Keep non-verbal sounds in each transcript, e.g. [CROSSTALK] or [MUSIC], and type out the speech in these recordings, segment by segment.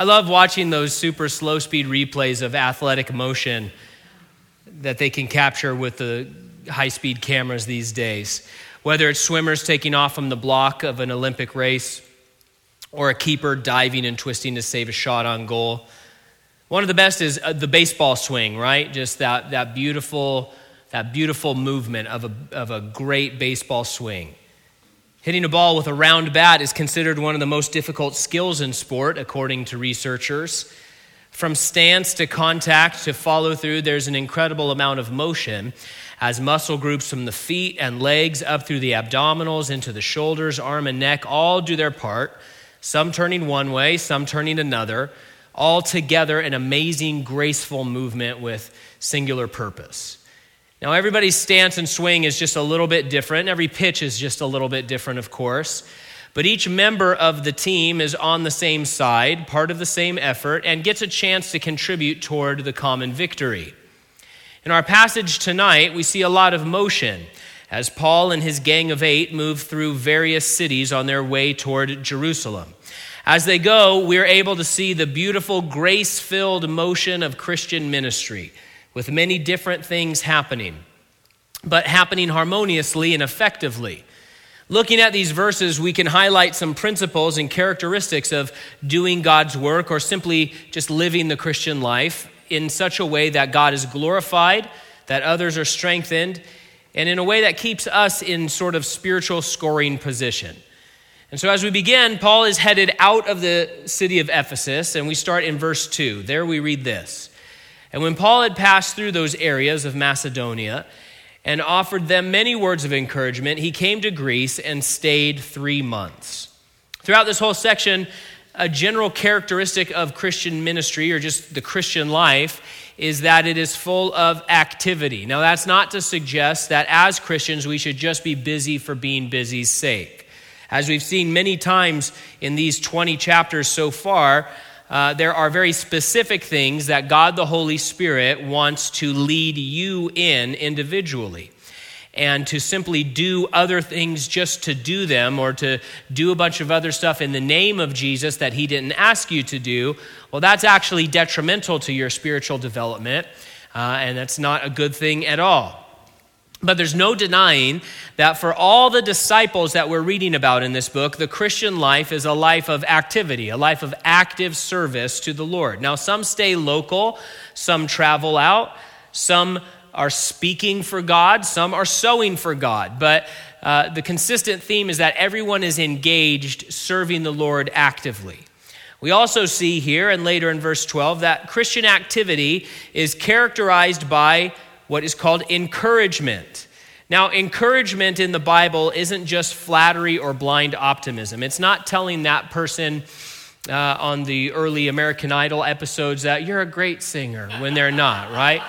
I love watching those super slow speed replays of athletic motion that they can capture with the high speed cameras these days. Whether it's swimmers taking off from the block of an Olympic race or a keeper diving and twisting to save a shot on goal. One of the best is uh, the baseball swing, right? Just that, that beautiful that beautiful movement of a, of a great baseball swing. Hitting a ball with a round bat is considered one of the most difficult skills in sport, according to researchers. From stance to contact to follow through, there's an incredible amount of motion as muscle groups from the feet and legs up through the abdominals into the shoulders, arm, and neck all do their part, some turning one way, some turning another, all together an amazing, graceful movement with singular purpose. Now, everybody's stance and swing is just a little bit different. Every pitch is just a little bit different, of course. But each member of the team is on the same side, part of the same effort, and gets a chance to contribute toward the common victory. In our passage tonight, we see a lot of motion as Paul and his gang of eight move through various cities on their way toward Jerusalem. As they go, we're able to see the beautiful, grace filled motion of Christian ministry with many different things happening, but happening harmoniously and effectively. Looking at these verses, we can highlight some principles and characteristics of doing God's work or simply just living the Christian life in such a way that God is glorified, that others are strengthened, and in a way that keeps us in sort of spiritual scoring position. And so, as we begin, Paul is headed out of the city of Ephesus, and we start in verse 2. There we read this and when Paul had passed through those areas of Macedonia and offered them many words of encouragement, he came to Greece and stayed three months. Throughout this whole section, a general characteristic of Christian ministry or just the Christian life is that it is full of activity. Now, that's not to suggest that as Christians we should just be busy for being busy's sake. As we've seen many times in these 20 chapters so far, uh, there are very specific things that God the Holy Spirit wants to lead you in individually. And to simply do other things just to do them or to do a bunch of other stuff in the name of Jesus that He didn't ask you to do, well, that's actually detrimental to your spiritual development. Uh, and that's not a good thing at all. But there's no denying that for all the disciples that we're reading about in this book, the Christian life is a life of activity, a life of active service to the Lord. Now, some stay local, some travel out, some are speaking for God, some are sowing for God. But uh, the consistent theme is that everyone is engaged serving the Lord actively. We also see here and later in verse 12 that Christian activity is characterized by what is called encouragement. Now, encouragement in the Bible isn't just flattery or blind optimism. It's not telling that person uh, on the early American Idol episodes that you're a great singer when they're not, right?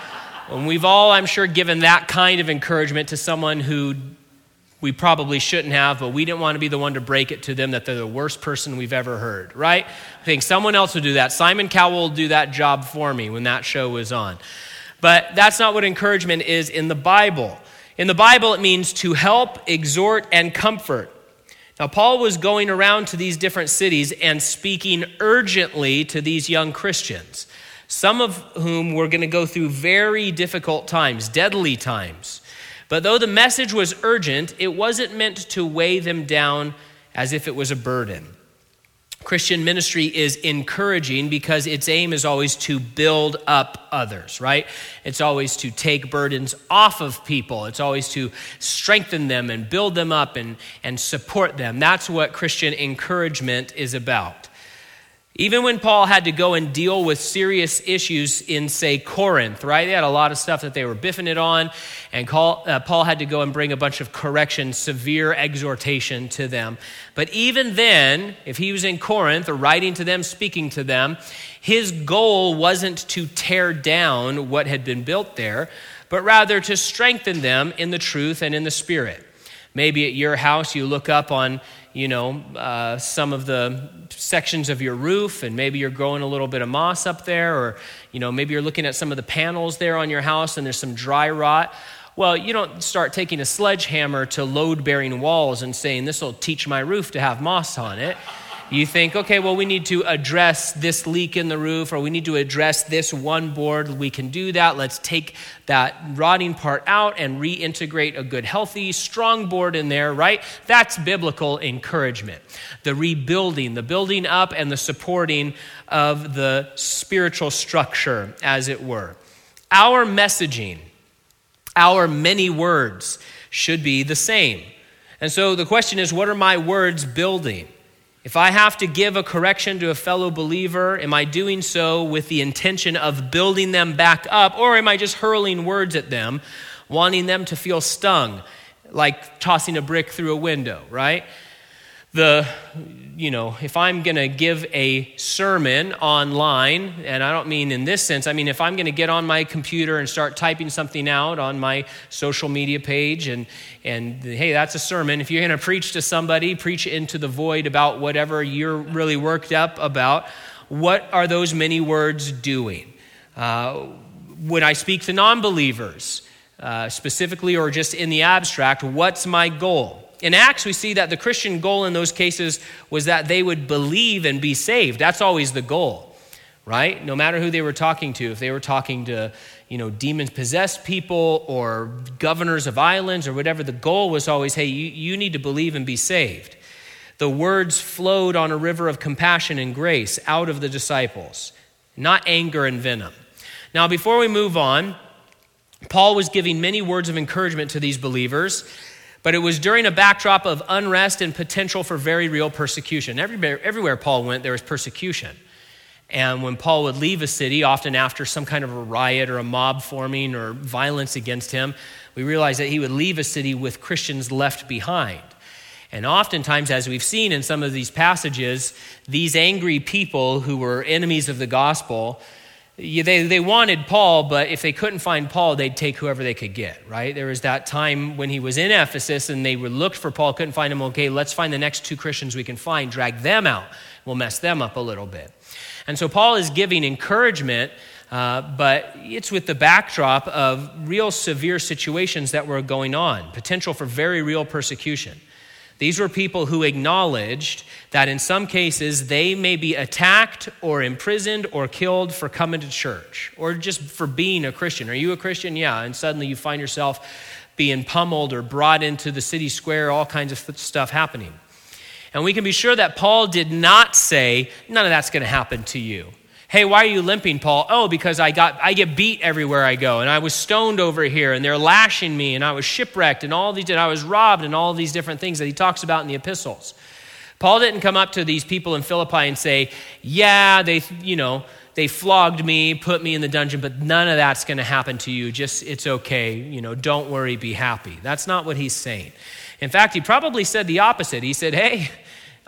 And we've all, I'm sure, given that kind of encouragement to someone who we probably shouldn't have, but we didn't want to be the one to break it to them that they're the worst person we've ever heard, right? I think someone else would do that. Simon Cowell will do that job for me when that show was on. But that's not what encouragement is in the Bible. In the Bible, it means to help, exhort, and comfort. Now, Paul was going around to these different cities and speaking urgently to these young Christians, some of whom were going to go through very difficult times, deadly times. But though the message was urgent, it wasn't meant to weigh them down as if it was a burden. Christian ministry is encouraging because its aim is always to build up others, right? It's always to take burdens off of people. It's always to strengthen them and build them up and, and support them. That's what Christian encouragement is about. Even when Paul had to go and deal with serious issues in, say, Corinth, right? They had a lot of stuff that they were biffing it on, and uh, Paul had to go and bring a bunch of correction, severe exhortation to them. But even then, if he was in Corinth or writing to them, speaking to them, his goal wasn't to tear down what had been built there, but rather to strengthen them in the truth and in the spirit. Maybe at your house, you look up on you know, uh, some of the sections of your roof, and maybe you're growing a little bit of moss up there, or, you know, maybe you're looking at some of the panels there on your house and there's some dry rot. Well, you don't start taking a sledgehammer to load bearing walls and saying, This will teach my roof to have moss on it. You think, okay, well, we need to address this leak in the roof or we need to address this one board. We can do that. Let's take that rotting part out and reintegrate a good, healthy, strong board in there, right? That's biblical encouragement. The rebuilding, the building up, and the supporting of the spiritual structure, as it were. Our messaging, our many words should be the same. And so the question is what are my words building? If I have to give a correction to a fellow believer, am I doing so with the intention of building them back up, or am I just hurling words at them, wanting them to feel stung, like tossing a brick through a window, right? The you know if i'm going to give a sermon online and i don't mean in this sense i mean if i'm going to get on my computer and start typing something out on my social media page and and hey that's a sermon. If you're going to preach to somebody preach into the void about whatever you're really worked up about what are those many words doing? Uh, when i speak to non-believers uh, specifically or just in the abstract what's my goal in Acts, we see that the Christian goal in those cases was that they would believe and be saved. That's always the goal, right? No matter who they were talking to, if they were talking to, you know, demon possessed people or governors of islands or whatever, the goal was always, hey, you, you need to believe and be saved. The words flowed on a river of compassion and grace out of the disciples, not anger and venom. Now, before we move on, Paul was giving many words of encouragement to these believers. But it was during a backdrop of unrest and potential for very real persecution. Everywhere, everywhere Paul went, there was persecution. And when Paul would leave a city, often after some kind of a riot or a mob forming or violence against him, we realize that he would leave a city with Christians left behind. And oftentimes, as we've seen in some of these passages, these angry people who were enemies of the gospel they, they wanted Paul, but if they couldn't find Paul, they'd take whoever they could get, right? There was that time when he was in Ephesus and they looked for Paul, couldn't find him. Okay, let's find the next two Christians we can find, drag them out. We'll mess them up a little bit. And so Paul is giving encouragement, uh, but it's with the backdrop of real severe situations that were going on, potential for very real persecution. These were people who acknowledged that in some cases they may be attacked or imprisoned or killed for coming to church or just for being a Christian. Are you a Christian? Yeah. And suddenly you find yourself being pummeled or brought into the city square, all kinds of stuff happening. And we can be sure that Paul did not say, none of that's going to happen to you. Hey, why are you limping, Paul? Oh, because I got I get beat everywhere I go, and I was stoned over here, and they're lashing me, and I was shipwrecked, and all these and I was robbed, and all these different things that he talks about in the epistles. Paul didn't come up to these people in Philippi and say, Yeah, they, you know, they flogged me, put me in the dungeon, but none of that's going to happen to you. Just, it's okay. You know, don't worry, be happy. That's not what he's saying. In fact, he probably said the opposite. He said, Hey,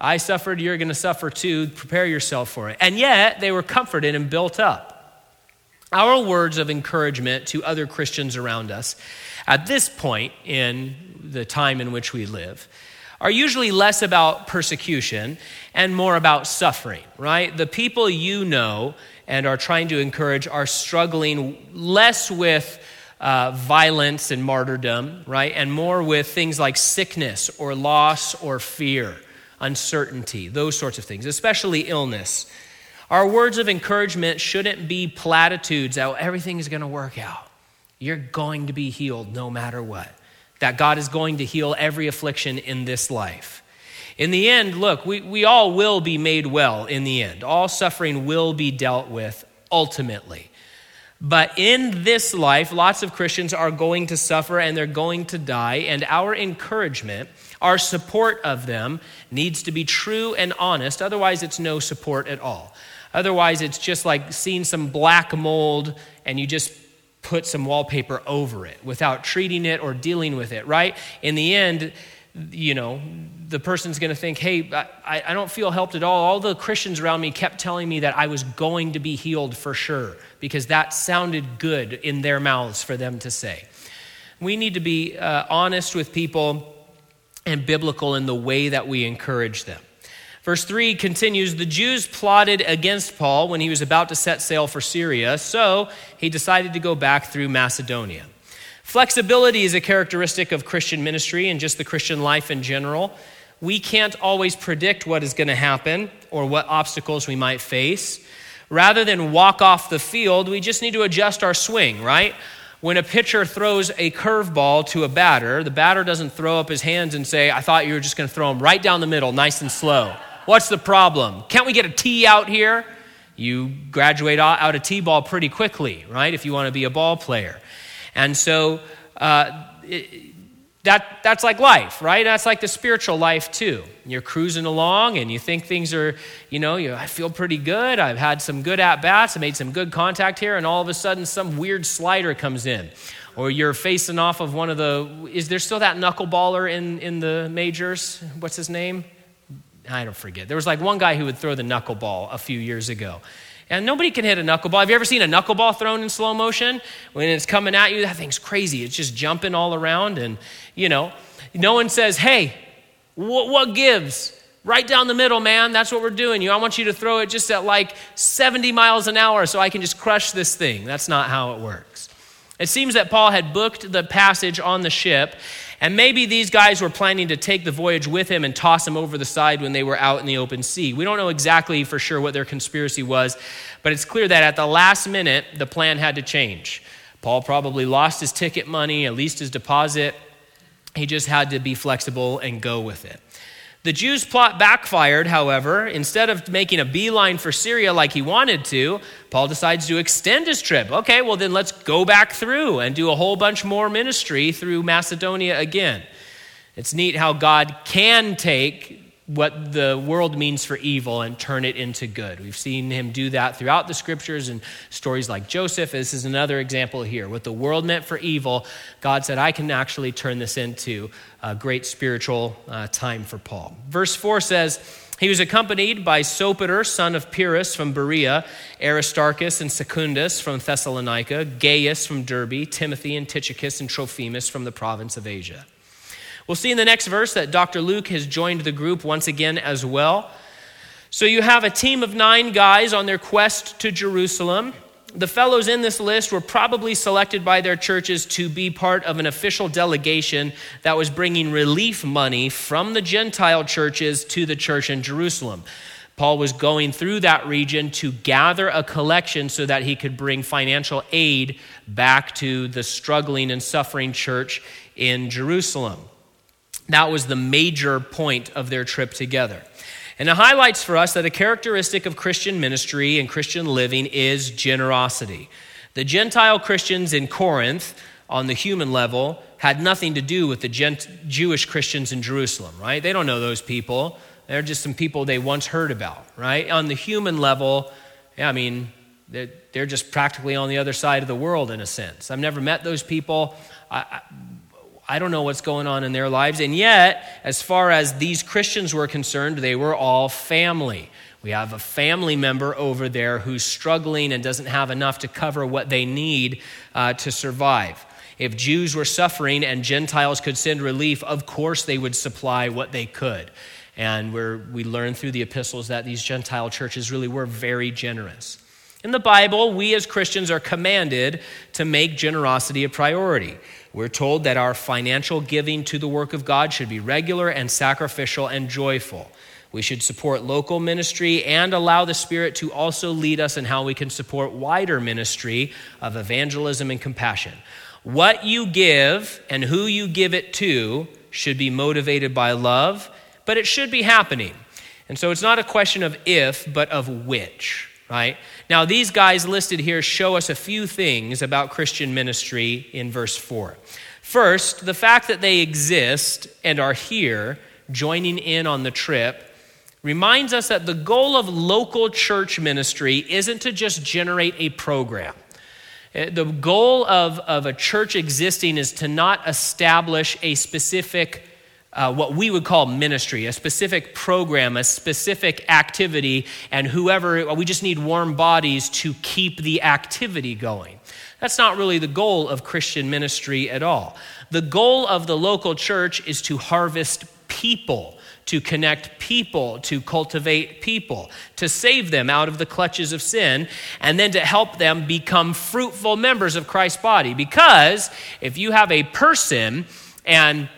I suffered, you're going to suffer too. Prepare yourself for it. And yet, they were comforted and built up. Our words of encouragement to other Christians around us at this point in the time in which we live are usually less about persecution and more about suffering, right? The people you know and are trying to encourage are struggling less with uh, violence and martyrdom, right? And more with things like sickness or loss or fear uncertainty, those sorts of things, especially illness. Our words of encouragement shouldn't be platitudes that oh, everything is going to work out. You're going to be healed no matter what. That God is going to heal every affliction in this life. In the end, look, we, we all will be made well in the end. All suffering will be dealt with ultimately. But in this life, lots of Christians are going to suffer and they're going to die, and our encouragement our support of them needs to be true and honest, otherwise, it's no support at all. Otherwise, it's just like seeing some black mold and you just put some wallpaper over it without treating it or dealing with it, right? In the end, you know, the person's going to think, hey, I, I don't feel helped at all. All the Christians around me kept telling me that I was going to be healed for sure because that sounded good in their mouths for them to say. We need to be uh, honest with people and biblical in the way that we encourage them. Verse 3 continues The Jews plotted against Paul when he was about to set sail for Syria, so he decided to go back through Macedonia. Flexibility is a characteristic of Christian ministry and just the Christian life in general. We can't always predict what is going to happen or what obstacles we might face. Rather than walk off the field, we just need to adjust our swing, right? When a pitcher throws a curveball to a batter, the batter doesn't throw up his hands and say, I thought you were just going to throw him right down the middle, nice and slow. What's the problem? Can't we get a tee out here? You graduate out of tee ball pretty quickly, right? If you want to be a ball player. And so, uh, it, that, that's like life, right? That's like the spiritual life too. You're cruising along and you think things are, you know, you, I feel pretty good. I've had some good at bats. I made some good contact here. And all of a sudden, some weird slider comes in. Or you're facing off of one of the, is there still that knuckleballer in, in the majors? What's his name? I don't forget. There was like one guy who would throw the knuckleball a few years ago. And nobody can hit a knuckleball. Have you ever seen a knuckleball thrown in slow motion? When it's coming at you, that thing's crazy. It's just jumping all around. And, you know, no one says, hey, what, what gives? Right down the middle, man. That's what we're doing. You, I want you to throw it just at like 70 miles an hour so I can just crush this thing. That's not how it works. It seems that Paul had booked the passage on the ship, and maybe these guys were planning to take the voyage with him and toss him over the side when they were out in the open sea. We don't know exactly for sure what their conspiracy was, but it's clear that at the last minute, the plan had to change. Paul probably lost his ticket money, at least his deposit. He just had to be flexible and go with it. The Jews' plot backfired, however. Instead of making a beeline for Syria like he wanted to, Paul decides to extend his trip. Okay, well, then let's go back through and do a whole bunch more ministry through Macedonia again. It's neat how God can take what the world means for evil and turn it into good. We've seen him do that throughout the scriptures and stories like Joseph. This is another example here. What the world meant for evil, God said, I can actually turn this into a great spiritual uh, time for Paul. Verse 4 says, he was accompanied by Sopater, son of Pyrrhus from Berea, Aristarchus and Secundus from Thessalonica, Gaius from Derbe, Timothy and Tychicus and Trophimus from the province of Asia. We'll see in the next verse that Dr. Luke has joined the group once again as well. So you have a team of nine guys on their quest to Jerusalem. The fellows in this list were probably selected by their churches to be part of an official delegation that was bringing relief money from the Gentile churches to the church in Jerusalem. Paul was going through that region to gather a collection so that he could bring financial aid back to the struggling and suffering church in Jerusalem. That was the major point of their trip together. And it highlights for us that a characteristic of Christian ministry and Christian living is generosity. The Gentile Christians in Corinth, on the human level, had nothing to do with the Gent- Jewish Christians in Jerusalem, right? They don't know those people. They're just some people they once heard about, right? On the human level, yeah, I mean, they're, they're just practically on the other side of the world in a sense. I've never met those people. I, don't know what's going on in their lives. And yet, as far as these Christians were concerned, they were all family. We have a family member over there who's struggling and doesn't have enough to cover what they need uh, to survive. If Jews were suffering and Gentiles could send relief, of course they would supply what they could. And we learn through the epistles that these Gentile churches really were very generous. In the Bible, we as Christians are commanded to make generosity a priority. We're told that our financial giving to the work of God should be regular and sacrificial and joyful. We should support local ministry and allow the Spirit to also lead us in how we can support wider ministry of evangelism and compassion. What you give and who you give it to should be motivated by love, but it should be happening. And so it's not a question of if, but of which right? Now, these guys listed here show us a few things about Christian ministry in verse 4. First, the fact that they exist and are here, joining in on the trip, reminds us that the goal of local church ministry isn't to just generate a program. Uh, the goal of, of a church existing is to not establish a specific uh, what we would call ministry, a specific program, a specific activity, and whoever, we just need warm bodies to keep the activity going. That's not really the goal of Christian ministry at all. The goal of the local church is to harvest people, to connect people, to cultivate people, to save them out of the clutches of sin, and then to help them become fruitful members of Christ's body. Because if you have a person and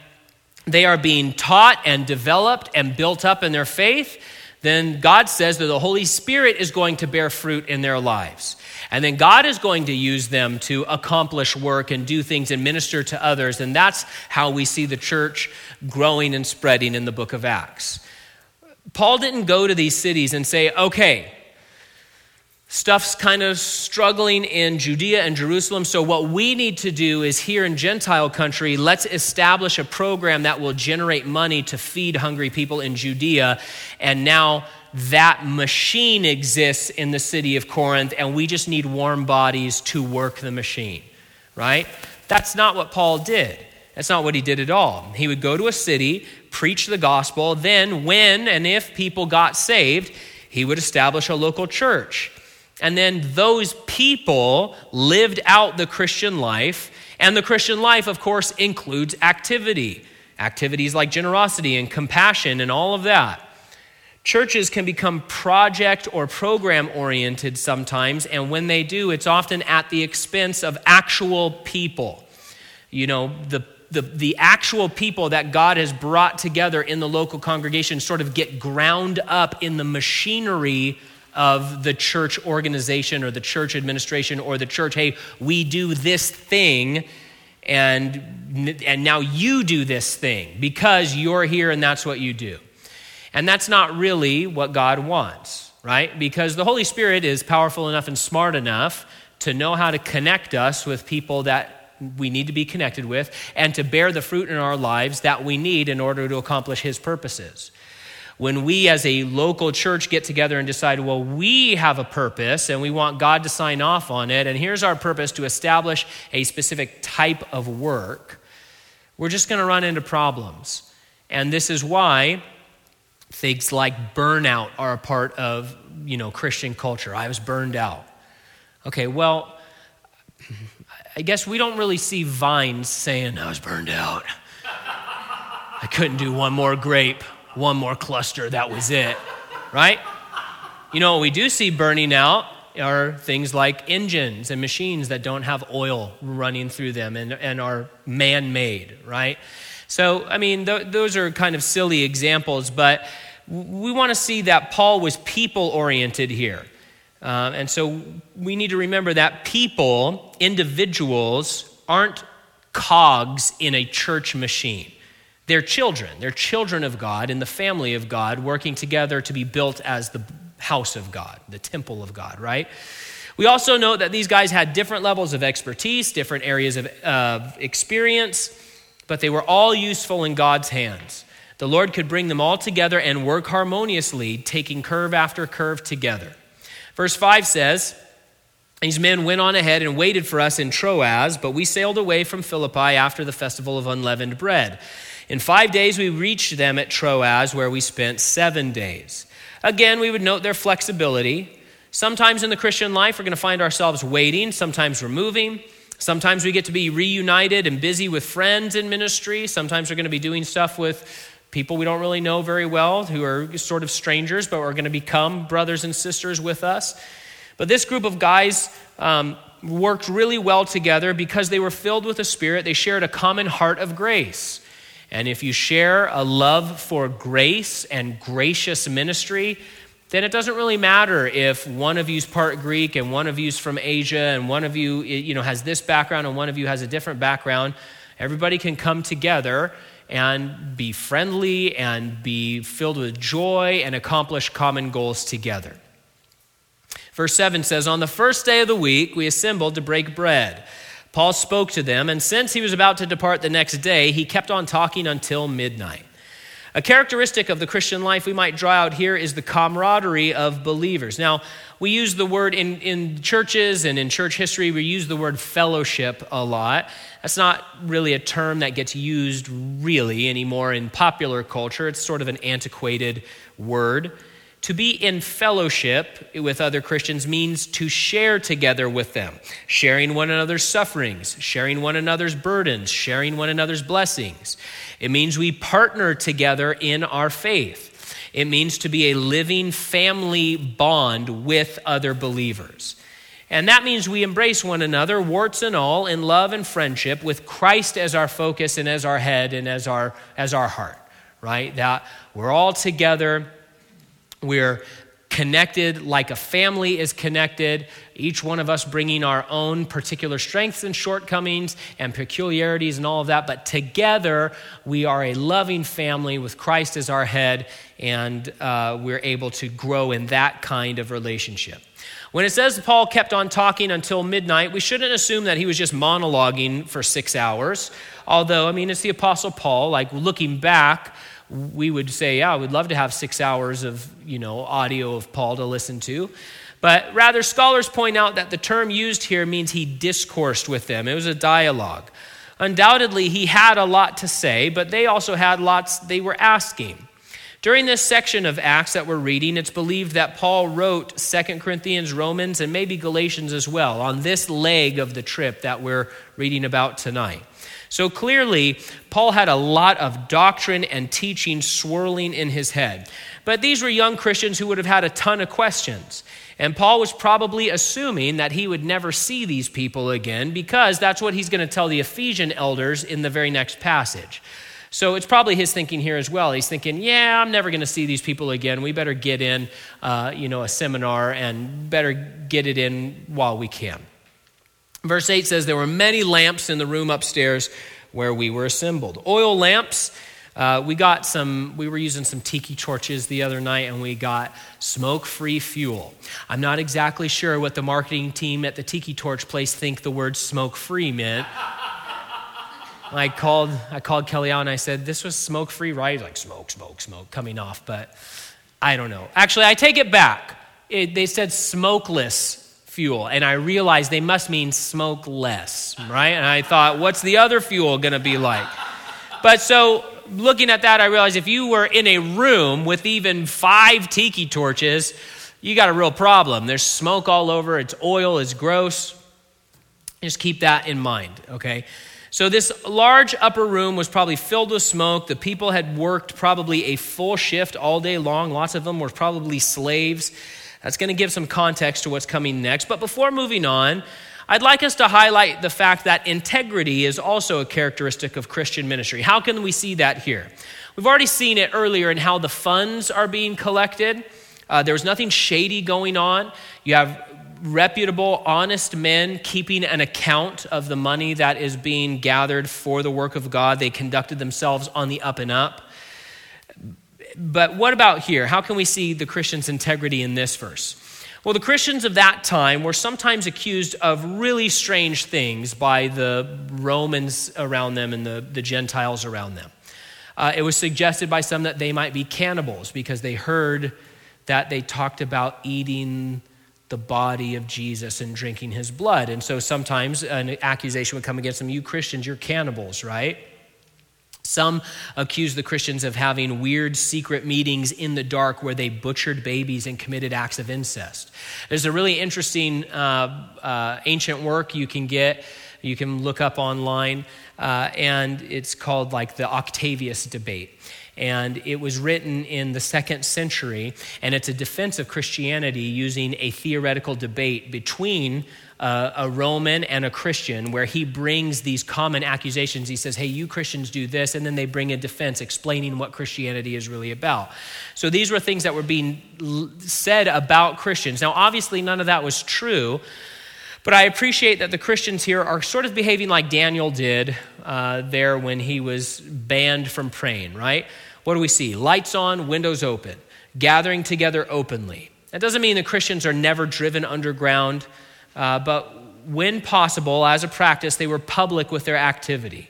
they are being taught and developed and built up in their faith, then God says that the Holy Spirit is going to bear fruit in their lives. And then God is going to use them to accomplish work and do things and minister to others. And that's how we see the church growing and spreading in the book of Acts. Paul didn't go to these cities and say, okay, stuff's kind of struggling in Judea and Jerusalem. So, what we need to do is here in Gentile country, let's establish a program that will generate money to feed hungry people in Judea. And now that machine exists in the city of Corinth, and we just need warm bodies to work the machine, right? That's not what Paul did. That's not what he did at all. He would go to a city, preach the gospel, then, when and if people got saved, he would establish a local church. And then those people lived out the Christian life. And the Christian life, of course, includes activity activities like generosity and compassion and all of that. Churches can become project or program oriented sometimes, and when they do, it's often at the expense of actual people. You know, the, the, the actual people that God has brought together in the local congregation sort of get ground up in the machinery of the church organization or the church administration or the church, hey, we do this thing and, and now you do this thing because you're here and that's what you do. And that's not really what God wants, right? Because the Holy Spirit is powerful enough and smart enough to know how to connect us with people that we need to be connected with and to bear the fruit in our lives that we need in order to accomplish His purposes when we as a local church get together and decide, well, we have a purpose and we want God to sign off on it, and here's our purpose to establish a specific type of work, we're just going to run into problems. And this is why things like burnout are a part of, you know, Christian culture. I was burned out. Okay, well, I guess we don't really see vines saying, I was burned out. I couldn't do one more grape one more cluster, that was it, right? You know, what we do see burning out are things like engines and machines that don't have oil running through them and, and are man made, right? So, I mean, th- those are kind of silly examples, but we want to see that Paul was people oriented here. Uh, and so we need to remember that people, individuals, aren't cogs in a church machine. They're children. They're children of God in the family of God, working together to be built as the house of God, the temple of God, right? We also know that these guys had different levels of expertise, different areas of uh, experience, but they were all useful in God's hands. The Lord could bring them all together and work harmoniously, taking curve after curve together. Verse 5 says, These men went on ahead and waited for us in Troas, but we sailed away from Philippi after the festival of unleavened bread. In five days, we reached them at Troas, where we spent seven days. Again, we would note their flexibility. Sometimes in the Christian life, we're going to find ourselves waiting, sometimes we're moving. Sometimes we get to be reunited and busy with friends in ministry. Sometimes we're going to be doing stuff with people we don't really know very well who are sort of strangers, but are going to become brothers and sisters with us. But this group of guys um, worked really well together because they were filled with the Spirit. They shared a common heart of grace. And if you share a love for grace and gracious ministry, then it doesn't really matter if one of you's part Greek and one of you's from Asia and one of you, you know, has this background and one of you has a different background. Everybody can come together and be friendly and be filled with joy and accomplish common goals together. Verse 7 says, On the first day of the week, we assembled to break bread. Paul spoke to them, and since he was about to depart the next day, he kept on talking until midnight. A characteristic of the Christian life we might draw out here is the camaraderie of believers. Now, we use the word in, in churches and in church history, we use the word fellowship a lot. That's not really a term that gets used really anymore in popular culture. It's sort of an antiquated word. To be in fellowship with other Christians means to share together with them, sharing one another's sufferings, sharing one another's burdens, sharing one another's blessings. It means we partner together in our faith. It means to be a living family bond with other believers. And that means we embrace one another, warts and all, in love and friendship, with Christ as our focus and as our head and as our, as our heart, right? That we're all together, we're connected like a family is connected, each one of us bringing our own particular strengths and shortcomings and peculiarities and all of that. But together, we are a loving family with Christ as our head, and uh, we're able to grow in that kind of relationship. When it says Paul kept on talking until midnight, we shouldn't assume that he was just monologuing for six hours. Although, I mean, it's the Apostle Paul, like looking back, we would say, yeah, we'd love to have six hours of, you know, audio of Paul to listen to. But rather, scholars point out that the term used here means he discoursed with them. It was a dialogue. Undoubtedly, he had a lot to say, but they also had lots they were asking. During this section of Acts that we're reading, it's believed that Paul wrote 2 Corinthians, Romans, and maybe Galatians as well on this leg of the trip that we're reading about tonight. So clearly, Paul had a lot of doctrine and teaching swirling in his head. But these were young Christians who would have had a ton of questions. And Paul was probably assuming that he would never see these people again because that's what he's going to tell the Ephesian elders in the very next passage. So it's probably his thinking here as well. He's thinking, yeah, I'm never going to see these people again. We better get in, uh, you know, a seminar and better get it in while we can. Verse 8 says, There were many lamps in the room upstairs where we were assembled. Oil lamps. Uh, we got some, we were using some tiki torches the other night and we got smoke free fuel. I'm not exactly sure what the marketing team at the tiki torch place think the word smoke free meant. [LAUGHS] I called, I called Kelly out and I said, This was smoke free, right? Like smoke, smoke, smoke coming off, but I don't know. Actually, I take it back. It, they said smokeless fuel. And I realized they must mean smoke less, right? And I thought, what's the other fuel going to be like? But so looking at that, I realized if you were in a room with even five tiki torches, you got a real problem. There's smoke all over, it's oil, it's gross. Just keep that in mind, okay? So, this large upper room was probably filled with smoke. The people had worked probably a full shift all day long. Lots of them were probably slaves. That's going to give some context to what's coming next. But before moving on, I'd like us to highlight the fact that integrity is also a characteristic of Christian ministry. How can we see that here? We've already seen it earlier in how the funds are being collected. Uh, there was nothing shady going on. You have reputable, honest men keeping an account of the money that is being gathered for the work of God. They conducted themselves on the up and up. But what about here? How can we see the Christian's integrity in this verse? Well, the Christians of that time were sometimes accused of really strange things by the Romans around them and the, the Gentiles around them. Uh, it was suggested by some that they might be cannibals because they heard that they talked about eating the body of Jesus and drinking his blood. And so sometimes an accusation would come against them you Christians, you're cannibals, right? Some accuse the Christians of having weird secret meetings in the dark where they butchered babies and committed acts of incest. There's a really interesting uh, uh, ancient work you can get, you can look up online, uh, and it's called like the Octavius debate. And it was written in the second century, and it's a defense of Christianity using a theoretical debate between uh, a Roman and a Christian, where he brings these common accusations. He says, Hey, you Christians do this, and then they bring a defense explaining what Christianity is really about. So these were things that were being said about Christians. Now, obviously, none of that was true. But I appreciate that the Christians here are sort of behaving like Daniel did uh, there when he was banned from praying, right? What do we see? Lights on, windows open, gathering together openly. That doesn't mean the Christians are never driven underground, uh, but when possible, as a practice, they were public with their activity.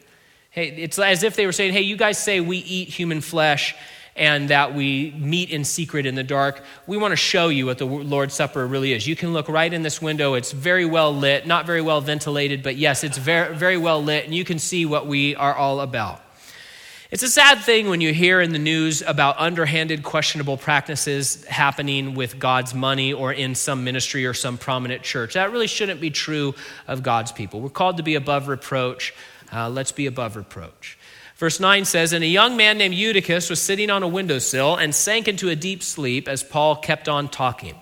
Hey, it's as if they were saying, hey, you guys say we eat human flesh and that we meet in secret in the dark. We want to show you what the Lord's Supper really is. You can look right in this window. It's very well lit, not very well ventilated, but yes, it's very, very well lit, and you can see what we are all about. It's a sad thing when you hear in the news about underhanded, questionable practices happening with God's money or in some ministry or some prominent church. That really shouldn't be true of God's people. We're called to be above reproach. Uh, let's be above reproach. Verse 9 says, And a young man named Eutychus was sitting on a windowsill and sank into a deep sleep as Paul kept on talking.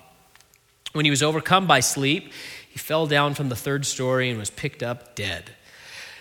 When he was overcome by sleep, He fell down from the third story and was picked up dead.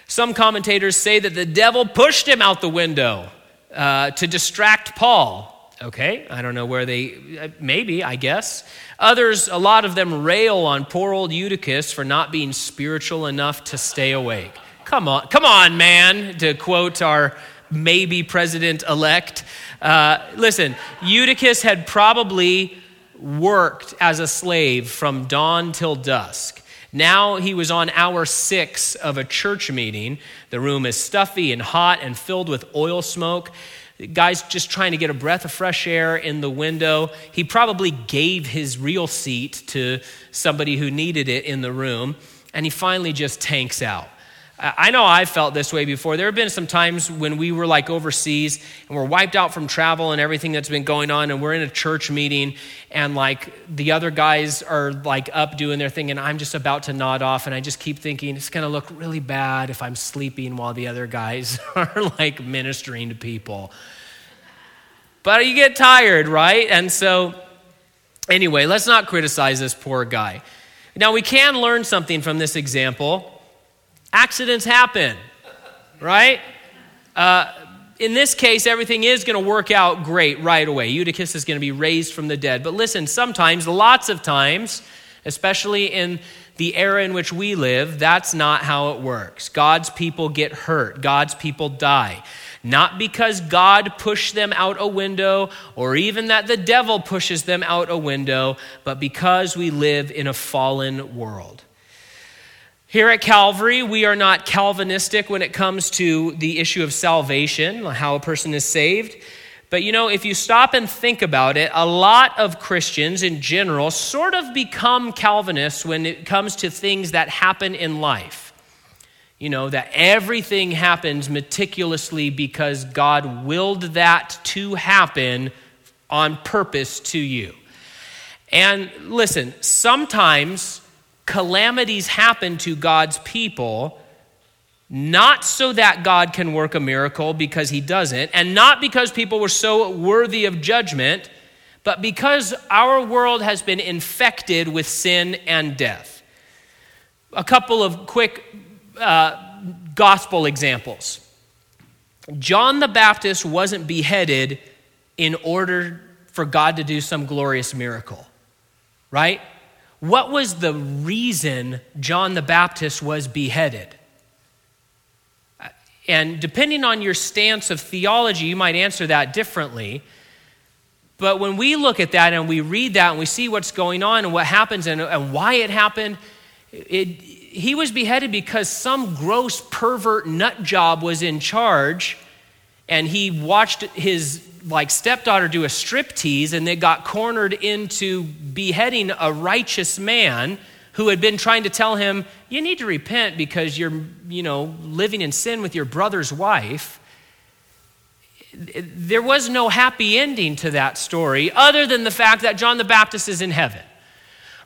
Some commentators say that the devil pushed him out the window uh, to distract Paul. Okay, I don't know where they, uh, maybe, I guess. Others, a lot of them rail on poor old Eutychus for not being spiritual enough to stay awake. Come on, come on, man, to quote our maybe president elect. Uh, listen, Eutychus had probably worked as a slave from dawn till dusk. Now he was on hour six of a church meeting. The room is stuffy and hot and filled with oil smoke. The guy's just trying to get a breath of fresh air in the window. He probably gave his real seat to somebody who needed it in the room, and he finally just tanks out. I know I've felt this way before. There have been some times when we were like overseas and we're wiped out from travel and everything that's been going on, and we're in a church meeting, and like the other guys are like up doing their thing, and I'm just about to nod off, and I just keep thinking it's going to look really bad if I'm sleeping while the other guys [LAUGHS] are like ministering to people. But you get tired, right? And so, anyway, let's not criticize this poor guy. Now, we can learn something from this example. Accidents happen, right? Uh, in this case, everything is going to work out great right away. Eutychus is going to be raised from the dead. But listen, sometimes, lots of times, especially in the era in which we live, that's not how it works. God's people get hurt, God's people die. Not because God pushed them out a window or even that the devil pushes them out a window, but because we live in a fallen world. Here at Calvary, we are not Calvinistic when it comes to the issue of salvation, how a person is saved. But you know, if you stop and think about it, a lot of Christians in general sort of become Calvinists when it comes to things that happen in life. You know, that everything happens meticulously because God willed that to happen on purpose to you. And listen, sometimes calamities happen to God's people not so that God can work a miracle because he doesn't, and not because people were so worthy of judgment, but because our world has been infected with sin and death. A couple of quick uh, gospel examples. John the Baptist wasn't beheaded in order for God to do some glorious miracle, right? What was the reason John the Baptist was beheaded? Uh, and depending on your stance of theology, you might answer that differently. But when we look at that and we read that and we see what's going on and what happens and, and why it happened, it, he was beheaded because some gross pervert nut job was in charge and he watched his like stepdaughter do a strip tease and they got cornered into beheading a righteous man who had been trying to tell him you need to repent because you're you know living in sin with your brother's wife. There was no happy ending to that story other than the fact that John the Baptist is in heaven.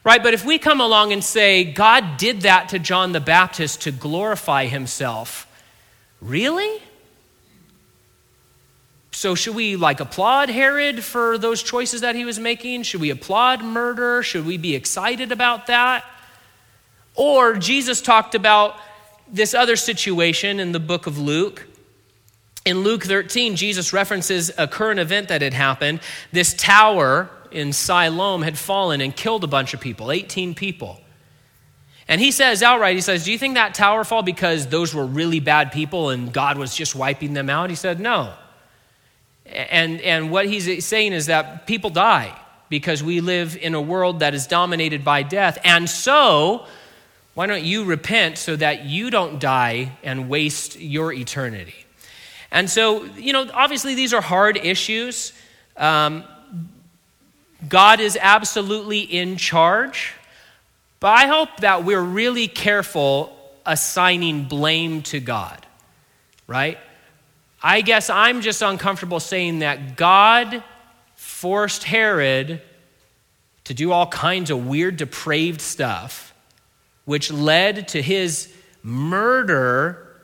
Right? But if we come along and say God did that to John the Baptist to glorify himself really so, should we like applaud Herod for those choices that he was making? Should we applaud murder? Should we be excited about that? Or Jesus talked about this other situation in the book of Luke. In Luke 13, Jesus references a current event that had happened. This tower in Siloam had fallen and killed a bunch of people, 18 people. And he says outright, he says, Do you think that tower fell because those were really bad people and God was just wiping them out? He said, No. And, and what he's saying is that people die because we live in a world that is dominated by death. And so, why don't you repent so that you don't die and waste your eternity? And so, you know, obviously these are hard issues. Um, God is absolutely in charge, but I hope that we're really careful assigning blame to God, right? I guess I'm just uncomfortable saying that God forced Herod to do all kinds of weird, depraved stuff, which led to his murder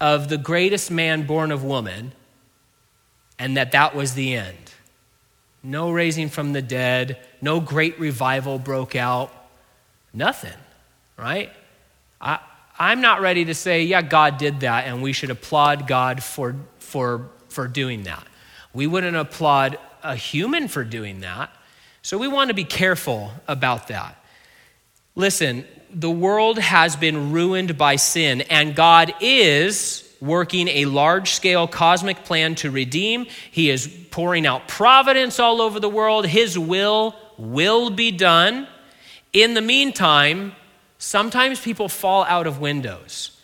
of the greatest man born of woman, and that that was the end. No raising from the dead, no great revival broke out, nothing. right? I, I'm not ready to say, yeah, God did that, and we should applaud God for, for, for doing that. We wouldn't applaud a human for doing that. So we want to be careful about that. Listen, the world has been ruined by sin, and God is working a large scale cosmic plan to redeem. He is pouring out providence all over the world. His will will be done. In the meantime, sometimes people fall out of windows.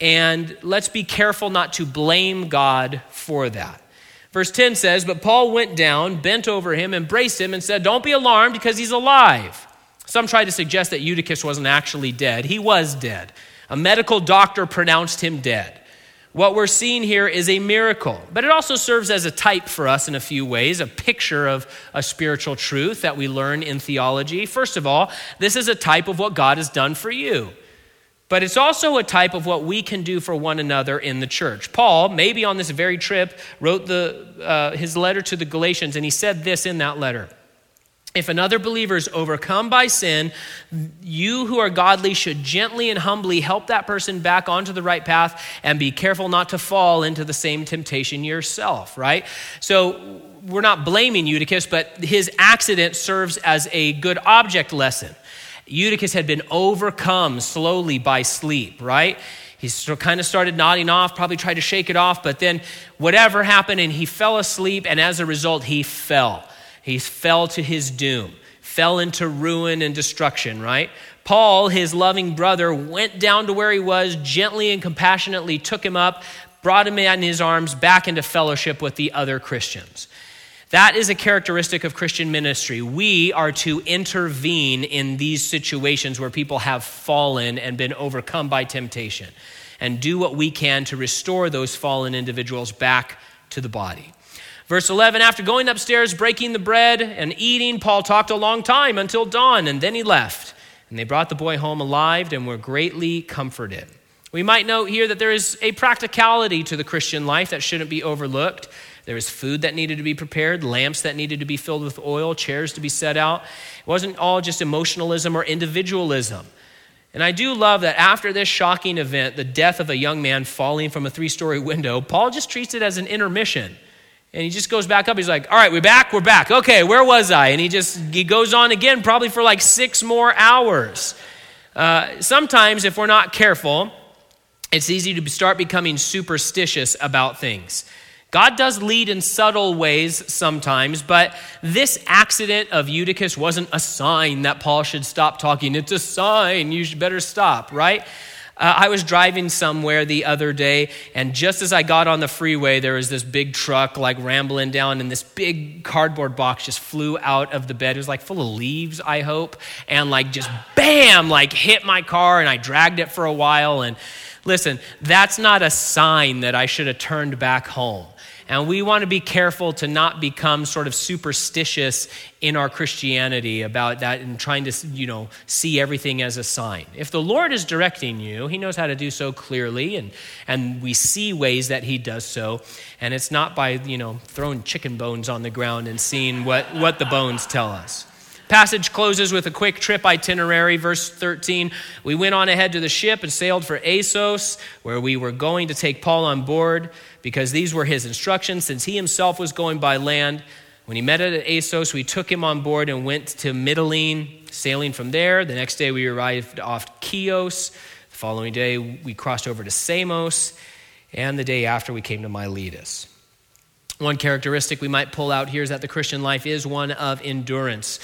And let's be careful not to blame God for that. Verse 10 says, But Paul went down, bent over him, embraced him, and said, Don't be alarmed because he's alive. Some try to suggest that Eutychus wasn't actually dead. He was dead. A medical doctor pronounced him dead. What we're seeing here is a miracle, but it also serves as a type for us in a few ways, a picture of a spiritual truth that we learn in theology. First of all, this is a type of what God has done for you. But it's also a type of what we can do for one another in the church. Paul, maybe on this very trip, wrote the, uh, his letter to the Galatians, and he said this in that letter. If another believer is overcome by sin, you who are godly should gently and humbly help that person back onto the right path and be careful not to fall into the same temptation yourself, right? So we're not blaming Eutychus, but his accident serves as a good object lesson. Eutychus had been overcome slowly by sleep, right? He kind of started nodding off, probably tried to shake it off, but then whatever happened, and he fell asleep, and as a result, he fell. He fell to his doom, fell into ruin and destruction, right? Paul, his loving brother, went down to where he was, gently and compassionately took him up, brought him in his arms back into fellowship with the other Christians. That is a characteristic of Christian ministry. We are to intervene in these situations where people have fallen and been overcome by temptation and do what we can to restore those fallen individuals back to the body. Verse 11 After going upstairs, breaking the bread, and eating, Paul talked a long time until dawn, and then he left. And they brought the boy home alive and were greatly comforted. We might note here that there is a practicality to the Christian life that shouldn't be overlooked. There was food that needed to be prepared, lamps that needed to be filled with oil, chairs to be set out. It wasn't all just emotionalism or individualism. And I do love that after this shocking event, the death of a young man falling from a three story window, Paul just treats it as an intermission. And he just goes back up. He's like, all right, we're back, we're back. Okay, where was I? And he just he goes on again, probably for like six more hours. Uh, sometimes, if we're not careful, it's easy to start becoming superstitious about things. God does lead in subtle ways sometimes, but this accident of Eutychus wasn't a sign that Paul should stop talking. It's a sign. You should better stop, right? Uh, I was driving somewhere the other day, and just as I got on the freeway, there was this big truck like rambling down, and this big cardboard box just flew out of the bed. It was like full of leaves, I hope, and like just bam, like hit my car, and I dragged it for a while. And listen, that's not a sign that I should have turned back home. And we want to be careful to not become sort of superstitious in our Christianity about that and trying to, you know, see everything as a sign. If the Lord is directing you, He knows how to do so clearly, and, and we see ways that He does so. And it's not by, you know, throwing chicken bones on the ground and seeing what, what the bones tell us. Passage closes with a quick trip itinerary. Verse 13 We went on ahead to the ship and sailed for Assos, where we were going to take Paul on board because these were his instructions since he himself was going by land. When he met at Assos, we took him on board and went to Mytilene, sailing from there. The next day, we arrived off Chios. The following day, we crossed over to Samos. And the day after, we came to Miletus. One characteristic we might pull out here is that the Christian life is one of endurance.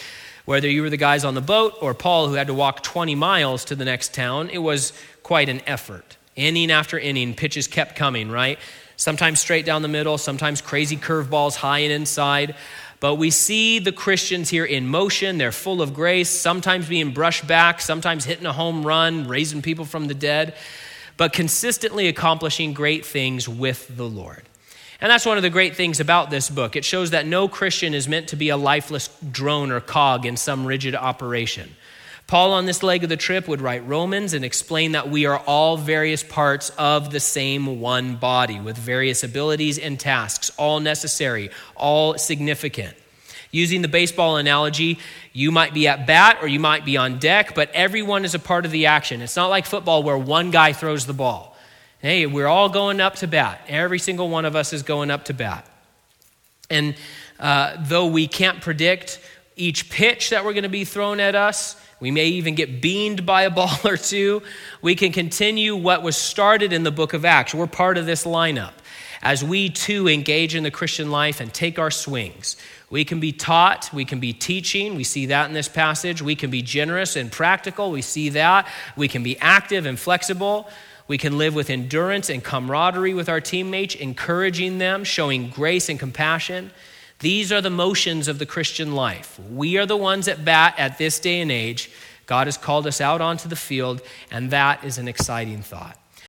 Whether you were the guys on the boat or Paul who had to walk 20 miles to the next town, it was quite an effort. Inning after inning, pitches kept coming, right? sometimes straight down the middle, sometimes crazy curveballs high and inside. But we see the Christians here in motion. They're full of grace, sometimes being brushed back, sometimes hitting a home run, raising people from the dead, but consistently accomplishing great things with the Lord. And that's one of the great things about this book. It shows that no Christian is meant to be a lifeless drone or cog in some rigid operation. Paul, on this leg of the trip, would write Romans and explain that we are all various parts of the same one body with various abilities and tasks, all necessary, all significant. Using the baseball analogy, you might be at bat or you might be on deck, but everyone is a part of the action. It's not like football where one guy throws the ball. Hey, we're all going up to bat. Every single one of us is going up to bat. And uh, though we can't predict each pitch that we're going to be thrown at us, we may even get beamed by a [LAUGHS] ball or two. We can continue what was started in the book of Acts. We're part of this lineup. As we too engage in the Christian life and take our swings, we can be taught, we can be teaching. We see that in this passage. We can be generous and practical. We see that. We can be active and flexible. We can live with endurance and camaraderie with our teammates, encouraging them, showing grace and compassion. These are the motions of the Christian life. We are the ones at bat at this day and age. God has called us out onto the field, and that is an exciting thought.